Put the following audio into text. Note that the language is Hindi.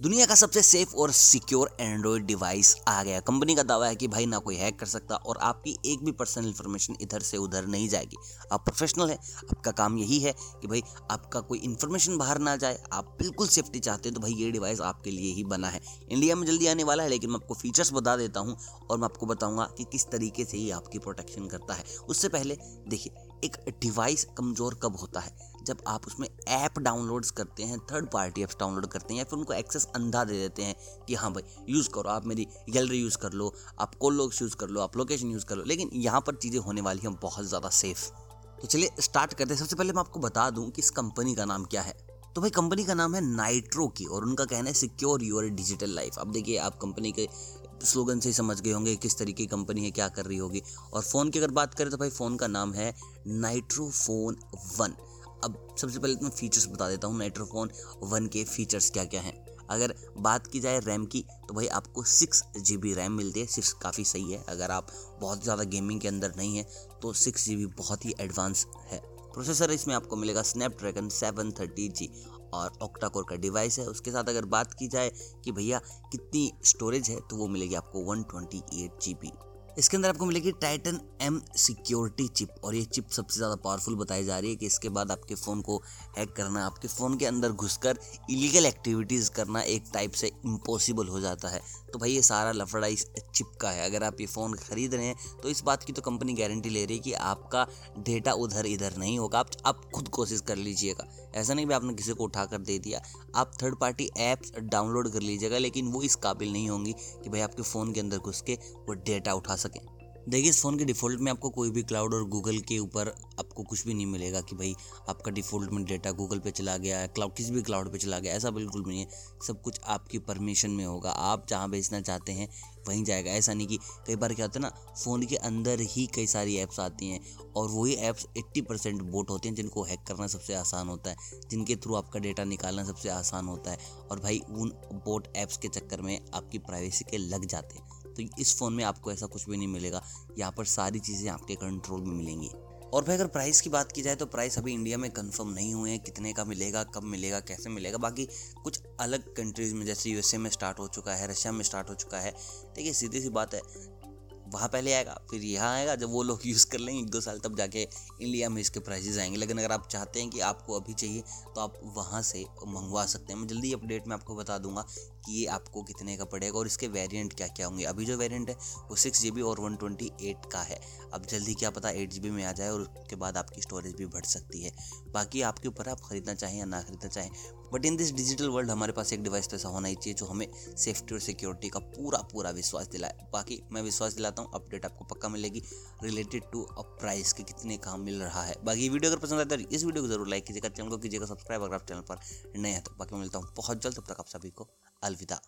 दुनिया का सबसे सेफ़ और सिक्योर एंड्रॉयड डिवाइस आ गया कंपनी का दावा है कि भाई ना कोई हैक कर सकता और आपकी एक भी पर्सनल इन्फॉर्मेशन इधर से उधर नहीं जाएगी। आप प्रोफेशनल है, आपका काम यही है कि भाई आपका कोई इन्फॉर्मेशन बाहर ना जाए। आप बिल्कुल सेफ्टी चाहते हैं तो भाई ये डिवाइस आपके लिए ही बना है। इंडिया में जल्दी आने वाला है, लेकिन मैं आपको फीचर्स बता देता हूँ और मैं आपको बताऊँगा कि किस तरीके से ये आपकी प्रोटेक्शन करता है। उससे पहले देखिए एक डिवाइस कमज़ोर कब होता है? जब आप उसमें ऐप डाउनलोड्स करते हैं थर्ड पार्टी ऐप्स डाउनलोड करते हैं, या फिर उनको एक्सेस अंधा दे देते हैं कि हाँ भाई यूज़ करो, आप मेरी गैलरी यूज़ कर लो, आप कॉल लोग यूज़ कर लो, आप लोकेशन यूज़ कर लो, लेकिन यहाँ पर चीज़ें होने वाली हैं बहुत ज़्यादा सेफ़ तो चलिए स्टार्ट करते हैं। सबसे पहले मैं आपको बता दूँ कि इस कंपनी का नाम क्या है। तो भाई कंपनी का नाम है नाइट्रो की और उनका कहना है सिक्योर योर डिजिटल लाइफ अब देखिए, आप कंपनी के स्लोगन से ही समझ गए होंगे किस तरीके की कंपनी है, क्या कर रही होगी। और फ़ोन की अगर बात करें तो भाई फ़ोन का नाम है नाइट्रो फ़ोन वन। अब सबसे पहले तो मैं फीचर्स बता देता हूँ, नाइट्रोफोन वन के फीचर्स क्या क्या हैं। अगर बात की जाए रैम की तो भाई आपको सिक्स जी बी रैम मिलती है। सिक्स काफ़ी सही है, अगर आप बहुत ज़्यादा गेमिंग के अंदर नहीं है तो सिक्स जी बी बहुत ही एडवांस है। प्रोसेसर इसमें आपको मिलेगा स्नैपड्रैगन सेवन थर्टी जी और ऑक्टा कोर का डिवाइस है, उसके साथ अगर बात की जाए कि भैया कितनी स्टोरेज है तो वो मिलेगी आपको one twenty eight G B इसके अंदर आपको मिलेगी टाइटन एम सिक्योरिटी चिप और ये चिप सबसे ज़्यादा पावरफुल बताई जा रही है कि इसके बाद आपके फ़ोन को हैक करना, आपके फ़ोन के अंदर घुसकर इलीगल एक्टिविटीज़ करना एक टाइप से इम्पॉसिबल हो जाता है। तो भाई ये सारा लफड़ा इस चिप का है। अगर आप ये फ़ोन खरीद रहे हैं तो इस बात की तो कंपनी गारंटी ले रही है कि आपका डेटा उधर इधर नहीं होगा। आप आप खुद कोशिश कर लीजिएगा। ऐसा नहीं भी आपने किसी को उठा कर दे दिया। आप थर्ड पार्टी ऐप्स डाउनलोड कर लीजिएगा, लेकिन वो इस काबिल नहीं होंगी कि भाई आपके फ़ोन के अंदर घुस के वो डेटा उठा सकें। देखिए, इस फ़ोन के डिफ़ॉल्ट में आपको कोई भी क्लाउड और गूगल के ऊपर आपको कुछ भी नहीं मिलेगा कि भाई आपका डिफ़ॉल्ट में डेटा गूगल पे चला गया है क्लाउड किसी भी क्लाउड पे चला गया ऐसा बिल्कुल नहीं है। सब कुछ आपकी परमिशन में होगा। आप जहाँ भेजना चाहते हैं, वहीं जाएगा। ऐसा नहीं कि कई बार क्या होता है ना फ़ोन के अंदर ही कई सारी ऐप्स आती हैं और वही ऐप्स एट्टी परसेंट बोट होते हैं जिनको हैक करना सबसे आसान होता है, जिनके थ्रू आपका डेटा निकालना सबसे आसान होता है और भाई उन बोट ऐप्स के चक्कर में आपकी प्राइवेसी के लग जाते हैं। तो इस फ़ोन में आपको ऐसा कुछ भी नहीं मिलेगा। यहाँ पर सारी चीज़ें आपके कंट्रोल में मिलेंगी। और भाई अगर प्राइस की बात की जाए तो प्राइस अभी इंडिया में कंफर्म नहीं हुए हैं, कितने का मिलेगा, कब मिलेगा, कैसे मिलेगा। बाकी कुछ अलग कंट्रीज़ में, जैसे यूएसए में स्टार्ट हो चुका है रशिया में स्टार्ट हो चुका है देखिए सीधी सी बात है। वहाँ पहले आएगा, फिर यहाँ आएगा, जब वो लोग यूज़ कर लेंगे एक दो साल, तब जाके इंडिया में इसके प्राइजेज आएँगे। लेकिन अगर आप चाहते हैं कि आपको अभी चाहिए तो आप वहाँ से मंगवा सकते हैं। मैं जल्दी अपडेट में आपको बता दूँगा कि ये आपको कितने का पड़ेगा और इसके वेरिएंट क्या क्या होंगे। अभी जो वेरिएंट है, वो सिक्स जी और वन ट्वेंटी एट का है। अब जल्दी क्या पता एट जी में आ जाए और उसके बाद आपकी स्टोरेज भी बढ़ सकती है। बाकी आपके ऊपर आप ख़रीदना चाहें या ना खरीदना चाहें but in this digital world हमारे पास एक डिवाइस तो ऐसा होना ही चाहिए, जो हमें सेफ्टी और सिक्योरिटी का पूरा पूरा विश्वास दिलाए। बाकी मैं विश्वास दिलाता हूँ अपडेट आपको पक्का मिलेगी रिलेटेड टू अ प्राइस के कितने का मिल रहा है। बाकी वीडियो अगर पसंद आता है तो इस वीडियो को ज़रूर लाइक कीजिएगा चैनल को कीजिएगा सब्सक्राइब अगर आप चैनल पर नए हैं तो बाकी मिलता हूँ बहुत जल्द, तब तक आप सभी को अलविदा।